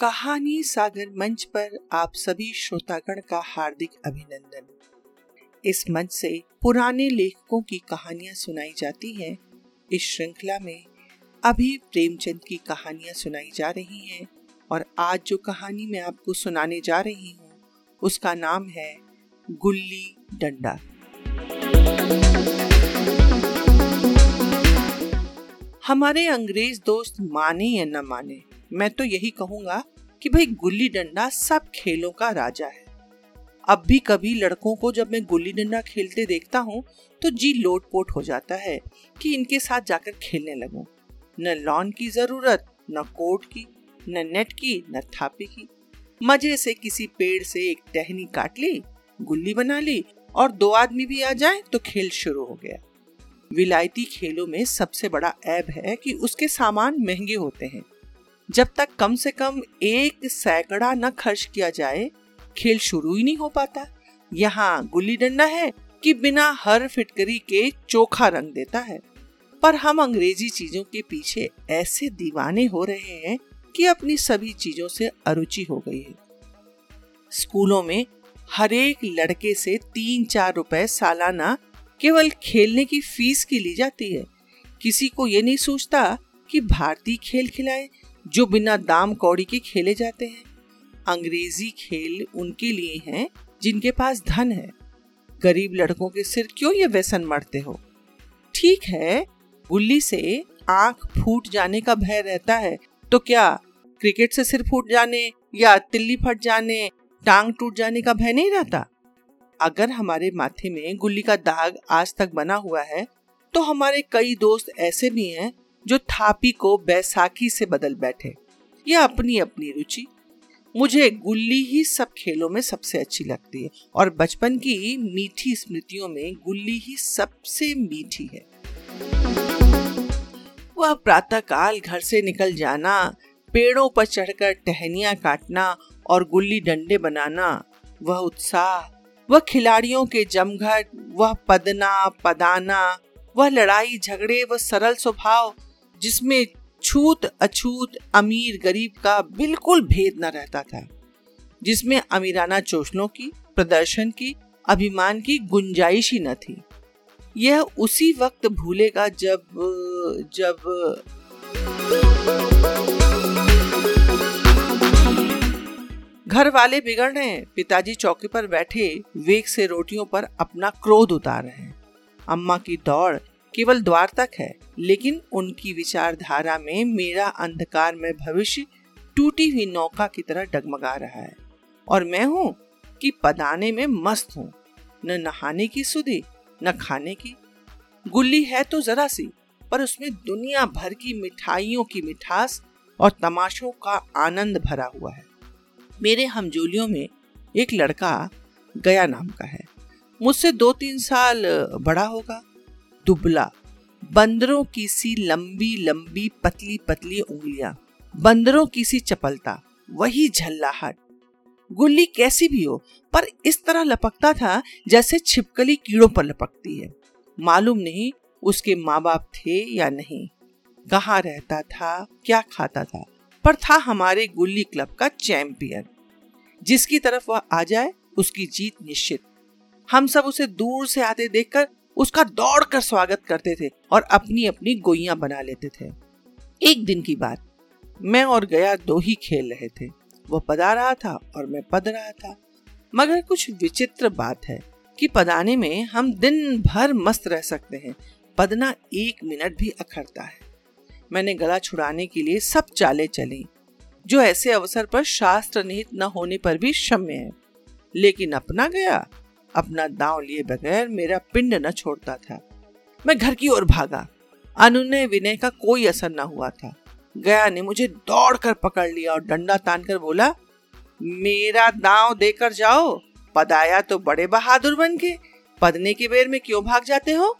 कहानी सागर मंच पर आप सभी श्रोतागण का हार्दिक अभिनंदन। इस मंच से पुराने लेखकों की कहानियाँ सुनाई जाती हैं। इस श्रृंखला में अभी प्रेमचंद की कहानियाँ सुनाई जा रही हैं और आज जो कहानी मैं आपको सुनाने जा रही हूँ, उसका नाम है गुल्ली डंडा। हमारे अंग्रेज़ दोस्त माने या न माने, मैं तो यही कहूँगा कि भाई गुल्ली डंडा सब खेलों का राजा है। अब भी कभी लड़कों को जब मैं गुल्ली डंडा खेलते देखता हूँ तो जी लोट पोट हो जाता है कि इनके साथ जाकर खेलने लगूं। न लॉन की ज़रूरत, न कोट की, न नेट की, न थापी की। मज़े से किसी पेड़ से एक टहनी काट ली, गुल्ली बना ली, और दो आदमी भी आ जाए तो खेल शुरू हो गया। विलायती खेलों में सबसे बड़ा ऐब है कि उसके सामान महँगे होते हैं। जब तक कम से कम एक सैकड़ा न खर्च किया जाए, खेल शुरू ही नहीं हो पाता। यहाँ गुल्ली डंडा है कि बिना हर फिटकरी के चोखा रंग देता है। पर हम अंग्रेज़ी चीज़ों के पीछे ऐसे दीवाने हो रहे हैं कि अपनी सभी चीज़ों से अरुचि हो गई है। स्कूलों में हर एक लड़के से तीन चार रुपए सालाना केवल खेलने की फ़ीस की ली जाती है। किसी को ये नहीं सोचता कि भारतीय खेल खिलाए जो बिना दाम कौड़ी के खेले जाते हैं। अंग्रेज़ी खेल उनके लिए हैं जिनके पास धन है। गरीब लड़कों के सिर क्यों ये व्यसन मरते हो? ठीक है, गुल्ली से आँख फूट जाने का भय रहता है तो क्या क्रिकेट से सिर फूट जाने या तिल्ली फट जाने, टांग टूट जाने का भय नहीं रहता? अगर हमारे माथे में गुल्ली का दाग आज तक बना हुआ है तो हमारे कई दोस्त ऐसे भी हैं जो थापी को बैसाखी से बदल बैठे। यह अपनी अपनी रुचि। मुझे गुल्ली ही सब खेलों में सबसे अच्छी लगती है और बचपन की मीठी स्मृतियों में गुल्ली ही सबसे मीठी है। वह प्रातः काल घर से निकल जाना, पेड़ों पर चढ़कर टहनिया काटना और गुल्ली डंडे बनाना, वह उत्साह वह खिलाड़ियों के जमघट, वह पदना, पदाना, वह लड़ाई झगड़े, वह सरल स्वभाव, जिसमें छूत अछूत अमीर गरीब का बिल्कुल भेद न रहता था, जिसमें अमीराना चोचलों की, प्रदर्शन की, अभिमान की गुंजाइश ही न थी। यह उसी वक्त भूलेगा जब जब घर वाले बिगड़ रहे हैं। पिताजी चौकी पर बैठे वेग से रोटियों पर अपना क्रोध उतार रहे हैं। अम्मा की दौड़ केवल द्वार तक है, लेकिन उनकी विचारधारा में मेरा अंधकार में भविष्य टूटी हुई नौका की तरह डगमगा रहा है। और मैं हूँ कि पदाने में मस्त हूँ। न नहाने की सुधी, न खाने की। गुल्ली है तो जरा सी, पर उसमें दुनिया भर की मिठाइयों की मिठास और तमाशों का आनंद भरा हुआ है। मेरे हमजोलियों में एक लड़का गया नाम का है। मुझसे दो तीन साल बड़ा होगा। दुबला। बंदरों की सी लंबी लंबी, पतली पतली उंगलियाँ। बंदरों की सी चपलता। वही झल्लाहट। गुल्ली कैसी भी हो, पर इस तरह लपकता था जैसे छिपकली कीड़ों पर लपकती है। मालूम नहीं उसके माँ बाप थे या नहीं। कहाँ रहता था, क्या खाता था। पर था हमारे गुल्ली क्लब का चैंपियन। जिसकी तरफ़ वह आ जाए, उसकी जीत निश्चित। हम सब उसे दूर से आते देखकर उसका दौड़कर स्वागत करते थे और अपनी अपनी गोइया बना लेते थे। एक दिन की बात, मैं और गया दो ही खेल रहे थे। वो पदा रहा था और मैं पद रहा था। मगर कुछ विचित्र बात है कि पदाने में हम दिन भर मस्त रह सकते हैं। पदना एक मिनट भी अखरता है। मैंने गला छुड़ाने के लिए सब चाले चली, जो ऐसे अवसर पर शास्त्र निहित न होने पर भी क्षम्य है। लेकिन अपना गया, अपना दांव लिए बगैर मेरा पिंड न छोड़ता था। मैं घर की ओर भागा, अनुनय विनय का कोई असर न हुआ था। गया ने मुझे दौड़कर पकड़ लिया और डंडा तान कर बोला, मेरा दांव देकर जाओ, पदाया तो बड़े बहादुर बन के, पदने के बेर में क्यों भाग जाते हो?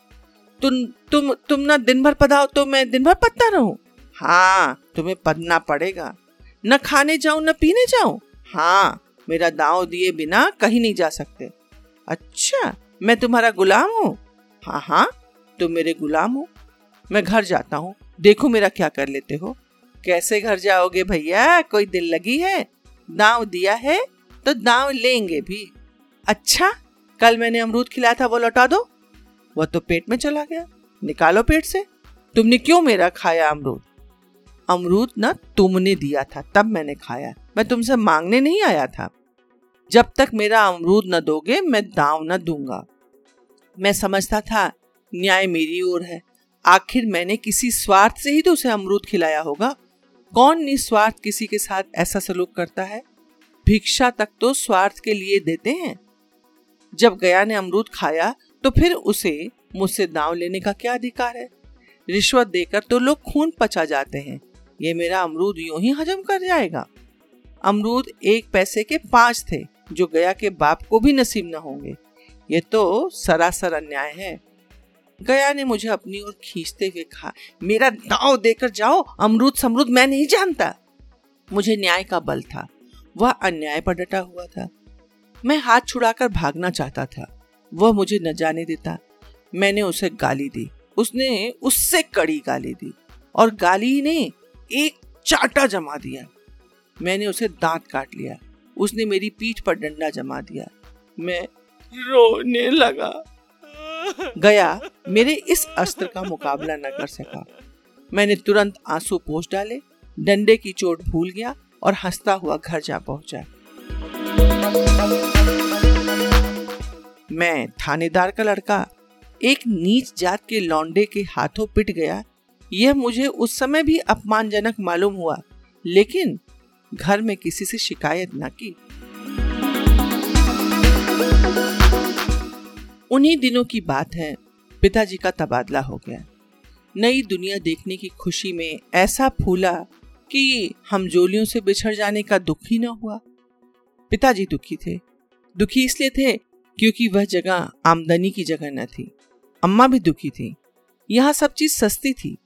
तुम तुम तुम ना दिन भर पदाओ तो मैं दिन भर पदता रहूँ। हाँ। तुम्हें पदना पड़ेगा। न खाने जाऊँ न पीने जाऊँ। हाँ। मेरा दाव दिए बिना कहीं नहीं जा सकते। अच्छा मैं तुम्हारा गुलाम हूँ? हाँ हाँ। तुम मेरे गुलाम हो। मैं घर जाता हूँ। देखो मेरा क्या कर लेते हो। कैसे घर जाओगे भैया? कोई दिल लगी है? दाव दिया है तो दाव लेंगे भी। अच्छा कल मैंने अमरूद खिलाया था वो लौटा दो। वह तो पेट में चला गया। निकालो पेट से। तुमने क्यों मेरा खाया अमरूद? अमरूद ना तुमने दिया था, तब मैंने खाया। मैं तुमसे मांगने नहीं आया था। जब तक मेरा अमरूद न दोगे, मैं दाव न दूँगा। मैं समझता था, न्याय मेरी ओर है। आखिर मैंने किसी स्वार्थ से ही तो उसे अमरूद खिलाया होगा। कौन निस्वार्थ किसी के साथ ऐसा सलूक करता है? भिक्षा तक तो स्वार्थ के लिए देते हैं। जब गया ने अमरूद खाया तो फिर उसे मुझसे दाव लेने का क्या अधिकार है? रिश्वत देकर तो लोग खून पचा जाते हैं। ये मेरा अमरूद यूँ ही हजम कर जाएगा। अमरूद एक पैसे के पाँच थे, जो गया के बाप को भी नसीब न होंगे। ये तो सरासर अन्याय है। गया ने मुझे अपनी ओर खींचते हुए कहा, मेरा दाव देकर जाओ, अमरूद समरूद मैं नहीं जानता। मुझे न्याय का बल था। वह अन्याय पर डटा हुआ था। मैं हाथ छुड़ाकर भागना चाहता था। वह मुझे न जाने देता। मैंने उसे गाली दी। उसने उससे कड़ी गाली दी और गाली ने एक चाटा जमा दिया। मैंने उसे दांत काट लिया। उसने मेरी पीठ पर डंडा जमा दिया। मैं रोने लगा। गया, मेरे इस अस्त्र का मुकाबला न कर सका। मैंने तुरंत आँसू पोष डाले, डंडे की चोट भूल गया और हंसता हुआ घर जा पहुँचा। मैं थानेदार का लड़का, एक नीच जात के लौंडे के हाथों पिट गया। यह मुझे उस समय भी अपमानजनक मालूम हुआ, लेकिन घर में किसी से शिकायत न की। उन्हीं दिनों की बात है, पिताजी का तबादला हो गया। नई दुनिया देखने की खुशी में ऐसा फूला कि हम जोलियों से बिछड़ जाने का दुख ही न हुआ। पिताजी दुखी थे, दुखी इसलिए थे क्योंकि वह जगह आमदनी की जगह न थी। अम्मा भी दुखी थी। यहाँ सब चीज़ सस्ती थी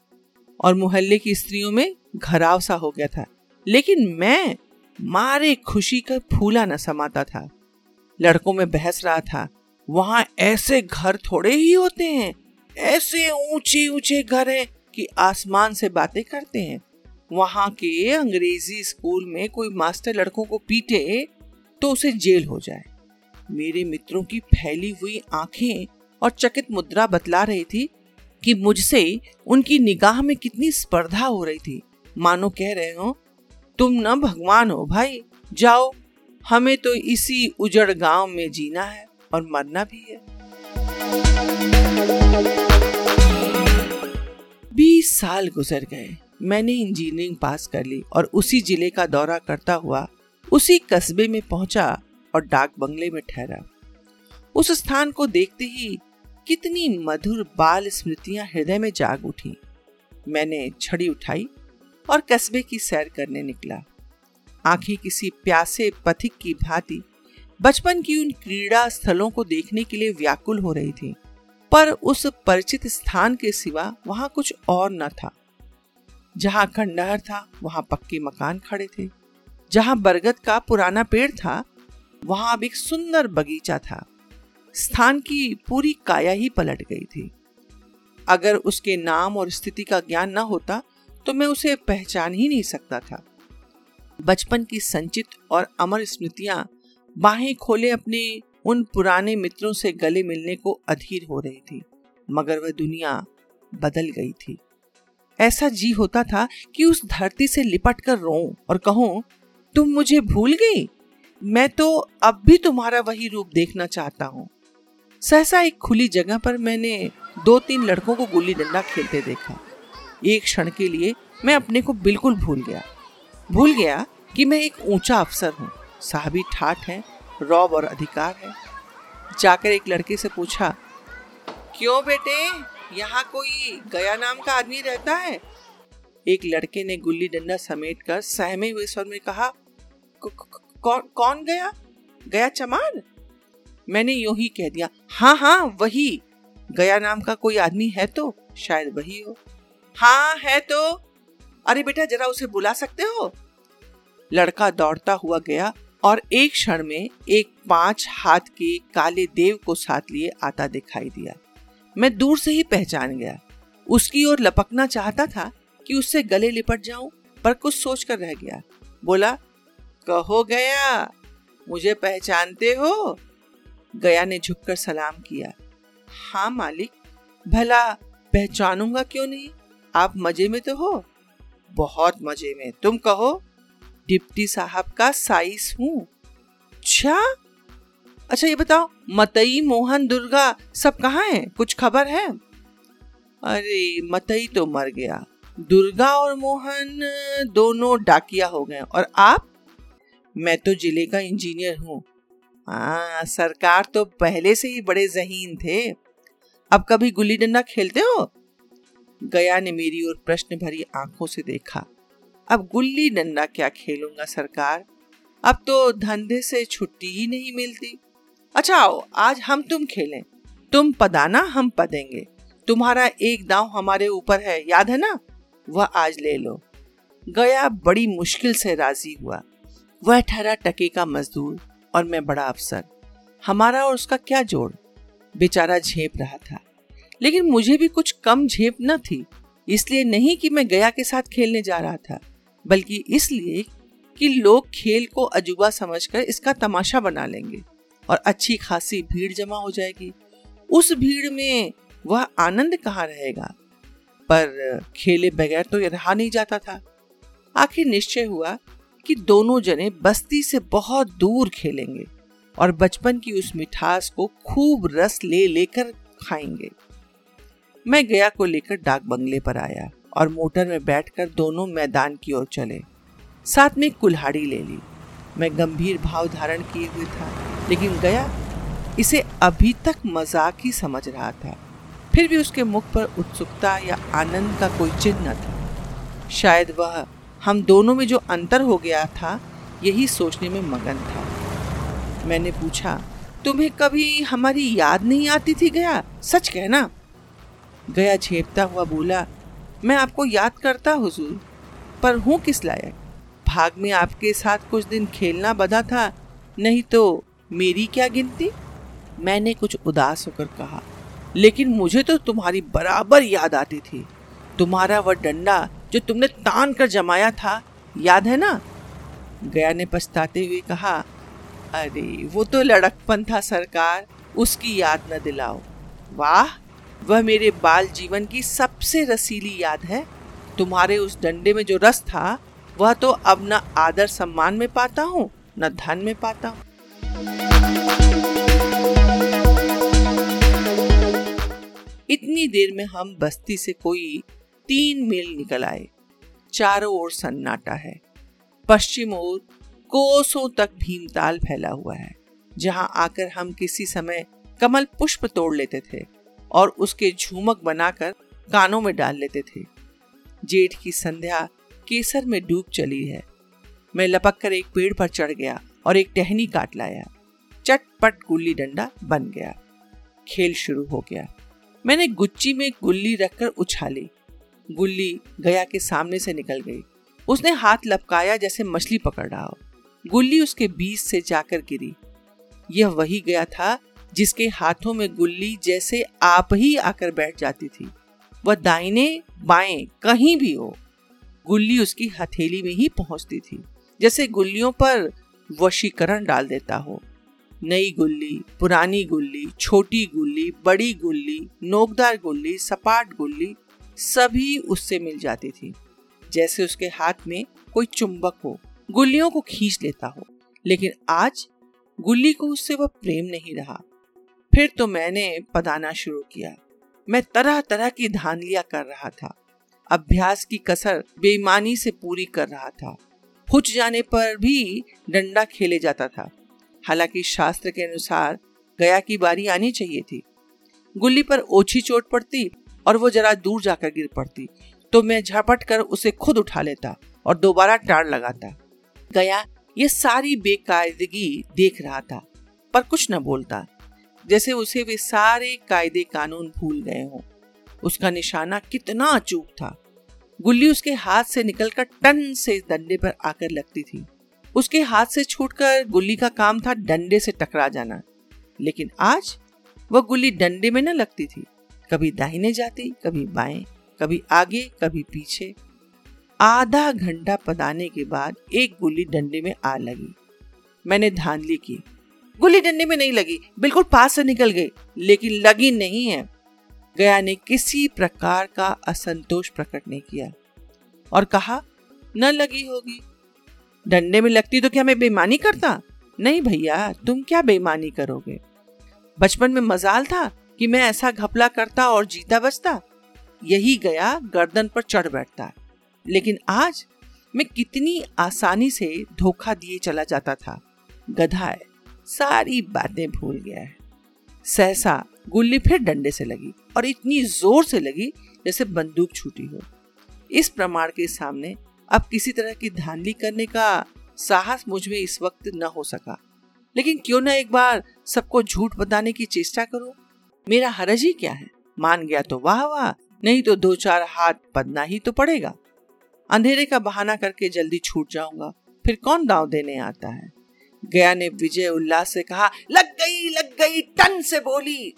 और मोहल्ले की स्त्रियों में घराव सा हो गया था। लेकिन मैं मारे खुशी का फूला न समाता था। लड़कों में बहस रहा था, वहाँ ऐसे घर थोड़े ही होते हैं, ऐसे ऊँचे ऊँचे घर हैं कि आसमान से बातें करते हैं। वहाँ के अंग्रेज़ी स्कूल में कोई मास्टर लड़कों को पीटे तो उसे जेल हो जाए। मेरे मित्रों की फैली हुई आँखें और चकित मुद्रा बतला रही थी कि मुझसे उनकी निगाह में कितनी स्पर्धा हो रही थी। मानो कह रहे हो, तुम न भगवान हो भाई, जाओ, हमें तो इसी उजड़ गाँव में जीना है और मरना भी है। बीस साल गुजर गए, मैंने इंजीनियरिंग पास कर ली और उसी ज़िले का दौरा करता हुआ उसी कस्बे में पहुँचा और डाक बंगले में ठहरा। उस स्थान को देखते ही कितनी मधुर बाल स्मृतियाँ हृदय में जाग उठी। मैंने छड़ी उठाई और कस्बे की सैर करने निकला। आँखें किसी प्यासे पथिक की भांति बचपन की उन क्रीड़ा स्थलों को देखने के लिए व्याकुल हो रही थी, पर उस परिचित स्थान के सिवा वहाँ कुछ और न था। जहाँ खंडहर था, वहाँ पक्के मकान खड़े थे। जहाँ बरगद का पुराना पेड़ था वहाँ अब एक सुंदर बगीचा था। स्थान की पूरी काया ही पलट गई थी। अगर उसके नाम और स्थिति का ज्ञान न होता तो मैं उसे पहचान ही नहीं सकता था। बचपन की संचित और अमर स्मृतियाँ बाहें खोले अपने उन पुराने मित्रों से गले मिलने को अधीर हो रही थी, मगर वह दुनिया बदल गई थी। ऐसा जी होता था कि उस धरती से लिपट कर रो और कहूँ, तुम मुझे भूल गई? मैं तो अब भी तुम्हारा वही रूप देखना चाहता हूँ। सहसा एक खुली जगह पर मैंने दो तीन लड़कों को गुल्ली डंडा खेलते देखा। एक क्षण के लिए मैं अपने को बिल्कुल भूल गया। भूल गया कि मैं एक ऊँचा अफसर हूँ। साहबी ठाठ है, रौब और अधिकार है। जाकर एक लड़के से पूछा, क्यों बेटे, यहाँ कोई गया नाम का आदमी रहता है? एक लड़के ने गुल्ली डंडा समेट कर सहमे हुए स्वर में कहा कौन कौन गया? गया चमान? मैंने यूँ ही कह दिया हाँ हाँ वही। गया नाम का कोई आदमी है तो शायद वही हो। हाँ है तो। अरे बेटा, जरा उसे बुला सकते हो? लड़का दौड़ता हुआ गया और एक क्षण में एक पाँच हाथ के काले देव को साथ लिए आता दिखाई दिया। मैं दूर से ही पहचान गया। उसकी ओर लपकना चाहता था कि उससे गले लिपट जाऊँ, पर कुछ सोच कर रह गया। बोला कहो गया, मुझे पहचानते हो? गया ने झुककर सलाम किया। हाँ मालिक, भला पहचानूँगा क्यों नहीं? आप मज़े में तो हो? बहुत मज़े में, तुम कहो। डिप्टी साहब का साइस हूँ। अच्छा? अच्छा ये बताओ, मतई, मोहन, दुर्गा सब कहाँ हैं? कुछ खबर है? अरे, मतई तो मर गया। दुर्गा और मोहन दोनों डाकिया हो गए और आप? मैं तो ज़िले का इंजीनियर हूँ। हाँ सरकार तो पहले से ही बड़े जहीन थे। अब कभी गुल्ली डंडा खेलते हो? गया ने मेरी ओर प्रश्न भरी आँखों से देखा। अब गुल्ली डंडा क्या खेलूँगा सरकार? अब तो धंधे से छुट्टी ही नहीं मिलती। अच्छा आओ, आज हम तुम खेलें। तुम पदाना, हम पदेंगे। तुम्हारा एक दांव हमारे ऊपर है, याद है ना? वह आज ले लो। गया बड़ी मुश्किल से राज़ी हुआ। वह ठहरा टके का मजदूर और मैं बड़ा अफसर। हमारा और उसका क्या जोड़? बेचारा झेप रहा था। लेकिन मुझे भी कुछ कम झेप न थी, इसलिए नहीं कि मैं गया के साथ खेलने जा रहा था, बल्कि इसलिए कि लोग खेल को अजूबा समझकर इसका तमाशा बना लेंगे और अच्छी खासी भीड़ जमा हो जाएगी। उस भीड़ में वह आनंद कहाँ रहेगा? पर खेले बगैर तो यह रहा नहीं जाता था। आखिर निश्चय हुआ कि दोनों जने बस्ती से बहुत दूर खेलेंगे और बचपन की उस मिठास को खूब रस ले लेकर खाएँगे। मैं गया को लेकर डाक बंगले पर आया और मोटर में बैठकर दोनों मैदान की ओर चले। साथ में कुल्हाड़ी ले ली। मैं गंभीर भाव धारण किए हुए था, लेकिन गया इसे अभी तक मज़ाक ही समझ रहा था। फिर भी उसके मुख पर उत्सुकता या आनंद का कोई चिन्ह न था। शायद वह हम दोनों में जो अंतर हो गया था, यही सोचने में मगन था। मैंने पूछा, तुम्हें कभी हमारी याद नहीं आती थी गया? सच कहना? गया झेपता हुआ बोला, मैं आपको याद करता हुजूर, पर हूँ किस लायक? भाग में आपके साथ कुछ दिन खेलना बधा था, नहीं तो मेरी क्या गिनती? मैंने कुछ उदास होकर कहा, लेकिन मुझे तो तुम्हारी बराबर याद आती थी। तुम्हारा वह डंडा जो तुमने तान कर जमाया था, याद है ना? गया ने पछताते हुए कहा, अरे, वो तो लड़कपन था सरकार, उसकी याद न दिलाओ। वाह, वह मेरे बाल जीवन की सबसे रसीली याद है। तुम्हारे उस डंडे में जो रस था, वह तो अब न आदर सम्मान में पाता हूँ, न धन में पाता हूँ। इतनी देर में हम बस्ती से कोई तीन मील निकल आए। चारों ओर सन्नाटा है। पश्चिम ओर कोसों तक भीमताल फैला हुआ है, जहाँ आकर हम किसी समय कमल पुष्प तोड़ लेते थे और उसके झूमक बनाकर कानों में डाल लेते थे। जेठ की संध्या केसर में डूब चली है। मैं लपक कर एक पेड़ पर चढ़ गया और एक टहनी काट लाया। चटपट गुल्ली डंडा बन गया। खेल शुरू हो गया। मैंने गुच्ची में गुल्ली रखकर उछाली। गुल्ली गया के सामने से निकल गई। उसने हाथ लपकाया जैसे मछली पकड़ रहा हो। गुल्ली उसके बीच से जाकर गिरी। यह वही गया था जिसके हाथों में गुल्ली जैसे आप ही आकर बैठ जाती थी। वह दाहिने, बाएँ, कहीं भी हो। गुल्ली उसकी हथेली में ही पहुँचती थी, जैसे गुल्लियों पर वशीकरण डाल देता हो। नई गुल्ली, पुरानी गुल्ली, छोटी गुल्ली, बड़ी गुल्ली, नोकदार गुल्ली, सपाट गुल्ली सभी उससे मिल जाती थी। जैसे उसके हाथ में कोई चुंबक हो, गुल्लियों को खींच लेता हो। लेकिन आज गुल्ली को उससे वह प्रेम नहीं रहा। फिर तो मैंने पदाना शुरू किया। मैं तरह तरह की धानलियाँ कर रहा था। अभ्यास की कसर बेईमानी से पूरी कर रहा था। हुच जाने पर भी डंडा खेले जाता था। हालाँकि शास्त्र के अनुसार गया की बारी आनी चाहिए थी। गुल्ली पर ओछी चोट पड़ती और वो जरा दूर जाकर गिर पड़ती। तो मैं झपट कर उसे खुद उठा लेता और दोबारा टाड़ लगाता। गया, ये सारी बेकायदगी देख रहा था, पर कुछ न बोलता। जैसे उसे वे सारे कायदे कानून भूल गए हों। उसका निशाना कितना अचूक था। गुल्ली उसके हाथ से निकलकर टन से डंडे पर आकर लगती थी। उसके हाथ से छूटकर गुल्ली का काम था डंडे से टकरा जाना। लेकिन आज, वह गुल्ली डंडे में न लगती थी। कभी दाहिने जाती, कभी बाएँ, कभी आगे, कभी पीछे। आधा घंटा पदाने के बाद एक गुल्ली डंडे में आ लगी। मैंने धांधली की। गुल्ली डंडे में नहीं लगी, बिल्कुल पास से निकल गई, लेकिन लगी नहीं है। गया ने किसी प्रकार का असंतोष प्रकट नहीं किया और कहा, न लगी होगी। डंडे में लगती तो क्या मैं बेईमानी करता? नहीं भैया, तुम क्या बेईमानी करोगे? बचपन में मजाल था कि मैं ऐसा घपला करता और जीता बचता? यही गया गर्दन पर चढ़ बैठता। लेकिन आज मैं कितनी आसानी से धोखा दिए चला जाता था। गधा है सारी बातें भूल गया। है सहसा गुल्ली फिर डंडे से लगी और इतनी ज़ोर से लगी जैसे बंदूक छूटी हो। इस प्रमाण के सामने अब किसी तरह की धांधली करने का साहस मुझमें इस वक्त न हो सका। लेकिन क्यों ना एक बार सबको झूठ बताने की चेष्टा करो? मेरा हरज ही क्या है? मान गया तो वाह वाह, नहीं तो दो चार हाथ पदना ही तो पड़ेगा। अंधेरे का बहाना करके जल्दी छूट जाऊँगा, फिर कौन दाव देने आता है? गया ने विजय उल्लास से कहा, लग गई लग गई, टन से बोली।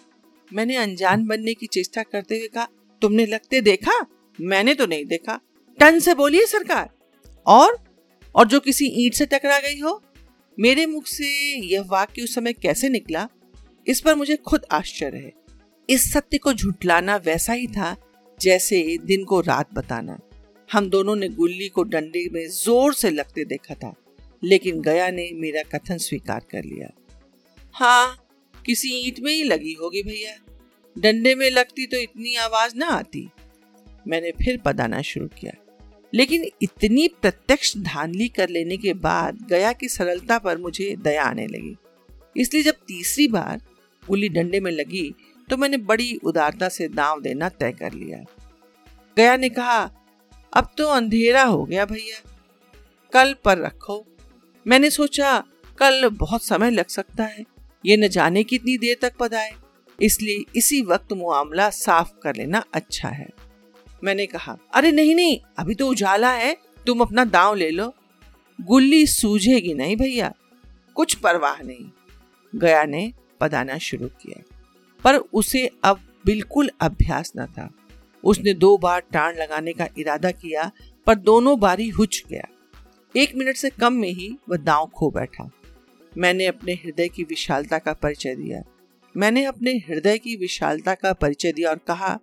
मैंने अनजान बनने की चेष्टा करते हुए कहा, तुमने लगते देखा? मैंने तो नहीं देखा। टन से बोलिए सरकार। और? और जो किसी ईंट से टकरा गई हो? मेरे मुख से यह वाक्य उस समय कैसे निकला? इस पर मुझे खुद आश्चर्य है। इस सत्य को झुटलाना वैसा ही था जैसे दिन को रात बताना। हम दोनों ने गुल्ली को डंडे में ज़ोर से लगते देखा था, लेकिन गया ने मेरा कथन स्वीकार कर लिया। हाँ किसी ईंट में ही लगी होगी भैया। डंडे में लगती तो इतनी आवाज़ ना आती। मैंने फिर पदाना शुरू किया। लेकिन इतनी प्रत्यक्ष धांधली कर लेने के बाद गया की सरलता पर मुझे दया आने लगी। इसलिए जब तीसरी बार गुल्ली डंडे में लगी तो मैंने बड़ी उदारता से दाव देना तय कर लिया। गया ने कहा, अब तो अंधेरा हो गया भैया। कल पर रखो। मैंने सोचा, कल बहुत समय लग सकता है। ये न जाने कितनी देर तक पदाए इसलिए इसी वक्त मामला साफ़ कर लेना अच्छा है। मैंने कहा, अरे नहीं नहीं, अभी तो उजाला है। तुम अपना दांव ले लो। गुल्ली सूझेगी नहीं भैया। कुछ परवाह नहीं। गया ने पदाना शुरू किया। पर उसे अब बिल्कुल अभ्यास न था। उसने दो बार टाण लगाने का इरादा किया, पर दोनों बारी हुच गया। एक मिनट से कम में ही वह दांव खो बैठा। मैंने अपने हृदय की विशालता का परिचय दिया। मैंने अपने हृदय की विशालता का परिचय दिया और कहा,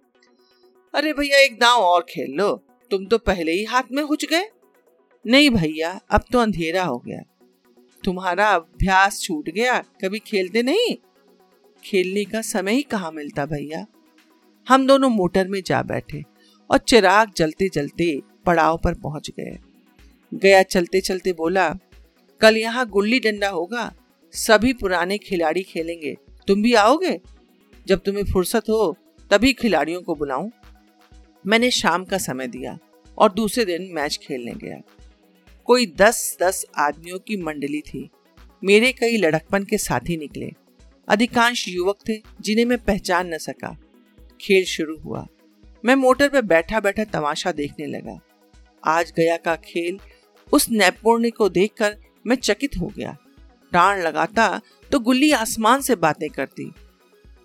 अरे भैया, एक दांव और खेल लो। तुम तो पहले ही हाथ में हुच गए। नहीं भैया, अब तो अंधेरा हो गया। तुम्हारा अभ्यास छूट गया, कभी खेलते नहीं? खेलने का समय ही कहा मिलता भैया? हम दोनों मोटर में जा बैठे और चिराग जलते जलते पड़ाव पर पहुँच गए। गया चलते चलते बोला, कल यहाँ गुल्ली डंडा होगा, सभी पुराने खिलाड़ी खेलेंगे। तुम भी आओगे? जब तुम्हें फुर्सत हो, तभी खिलाड़ियों को बुलाऊं। मैंने शाम का समय दिया और दूसरे दिन मैच खेलने गया। कोई दस दस आदमियों की मंडली थी। मेरे कई लड़कपन के साथी निकले। अधिकांश युवक थे जिन्हें मैं पहचान न सका। खेल शुरू हुआ। मैं मोटर पर बैठा बैठा तमाशा देखने लगा। आज गया का खेल उस नैपुण्य को देखकर मैं चकित हो गया। टाण लगाता तो गुल्ली आसमान से बातें करती।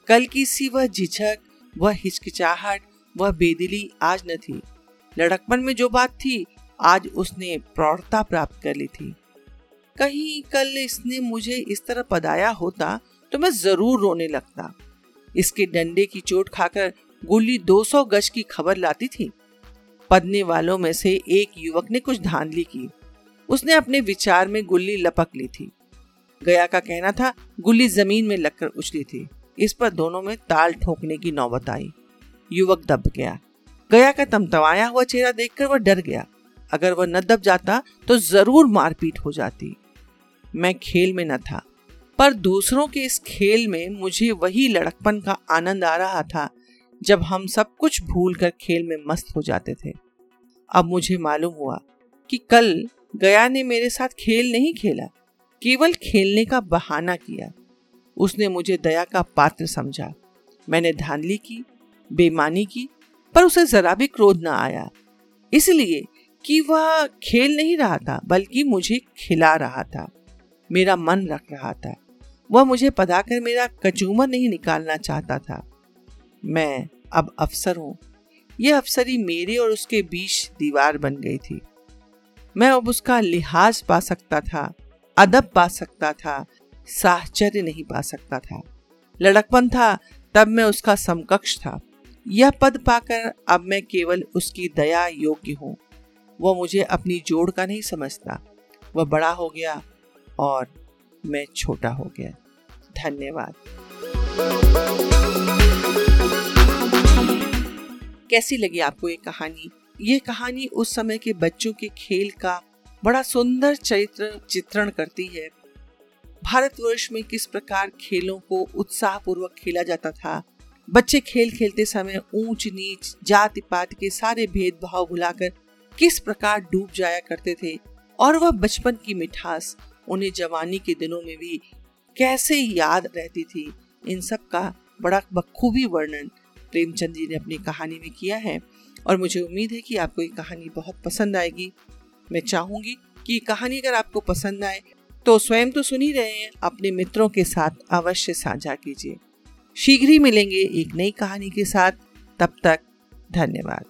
कल की सी वह झिझक, वह हिचकिचाहट, वह बेदिली आज न थी। लड़कपन में जो बात थी आज उसने प्रौढ़ता प्राप्त कर ली थी। कहीं कल इसने मुझे इस तरह पदाया होता तो मैं ज़रूर रोने लगता। इसके डंडे की चोट खाकर गुल्ली 200 गज की खबर लाती थी। पदने वालों में से एक युवक ने कुछ धांधली की। उसने अपने विचार में गुल्ली लपक ली थी। गया का कहना था, गुल्ली ज़मीन में लगकर उछली थी। इस पर दोनों में ताल ठोकने की नौबत आई। युवक दब गया। गया का तमतमाया हुआ चेहरा देखकर वह डर गया। अगर वह न दब जाता तो ज़रूर मारपीट हो जाती। मैं खेल में न था, पर दूसरों के इस खेल में मुझे वही लड़कपन का आनंद आ रहा था, जब हम सब कुछ भूल कर खेल में मस्त हो जाते थे। अब मुझे मालूम हुआ कि कल गया ने मेरे साथ खेल नहीं खेला, केवल खेलने का बहाना किया। उसने मुझे दया का पात्र समझा। मैंने धांधली की बेमानी की, पर उसे जरा भी क्रोध न आया। इसलिए कि वह खेल नहीं रहा था, बल्कि मुझे खिला रहा था, मेरा मन रख रहा था। वह मुझे पदाकर मेरा कचूमर नहीं निकालना चाहता था। मैं अब अफसर हूँ। यह अफसरी मेरे और उसके बीच दीवार बन गई थी। मैं अब उसका लिहाज पा सकता था, अदब पा सकता था, साहचर्य नहीं पा सकता था। लड़कपन था, तब मैं उसका समकक्ष था। यह पद पाकर अब मैं केवल उसकी दया योग्य हूँ। वह मुझे अपनी जोड़ का नहीं समझता। वह बड़ा हो गया और मैं छोटा हो गया। धन्यवाद। कैसी लगी आपको ये कहानी? ये कहानी उस समय के बच्चों के खेल का बड़ा सुंदर चरित्र, चित्रण करती है। भारतवर्ष में किस प्रकार खेलों को उत्साह पूर्वक खेला जाता था? बच्चे खेल खेलते समय ऊंच नीच जाति पात के सारे भेदभाव भुलाकर किस प्रकार डूब जाया करते थे और वह बचपन की मिठास उन्हें जवानी के दिनों में भी कैसे याद रहती थी, इन सब का बड़ा बखूबी वर्णन प्रेमचंद जी ने अपनी कहानी में किया है और मुझे उम्मीद है कि आपको ये कहानी बहुत पसंद आएगी। मैं चाहूँगी कि कहानी अगर आपको पसंद आए तो स्वयं तो सुन ही रहे हैं, अपने मित्रों के साथ अवश्य साझा कीजिए। शीघ्र ही मिलेंगे एक नई कहानी के साथ। तब तक धन्यवाद।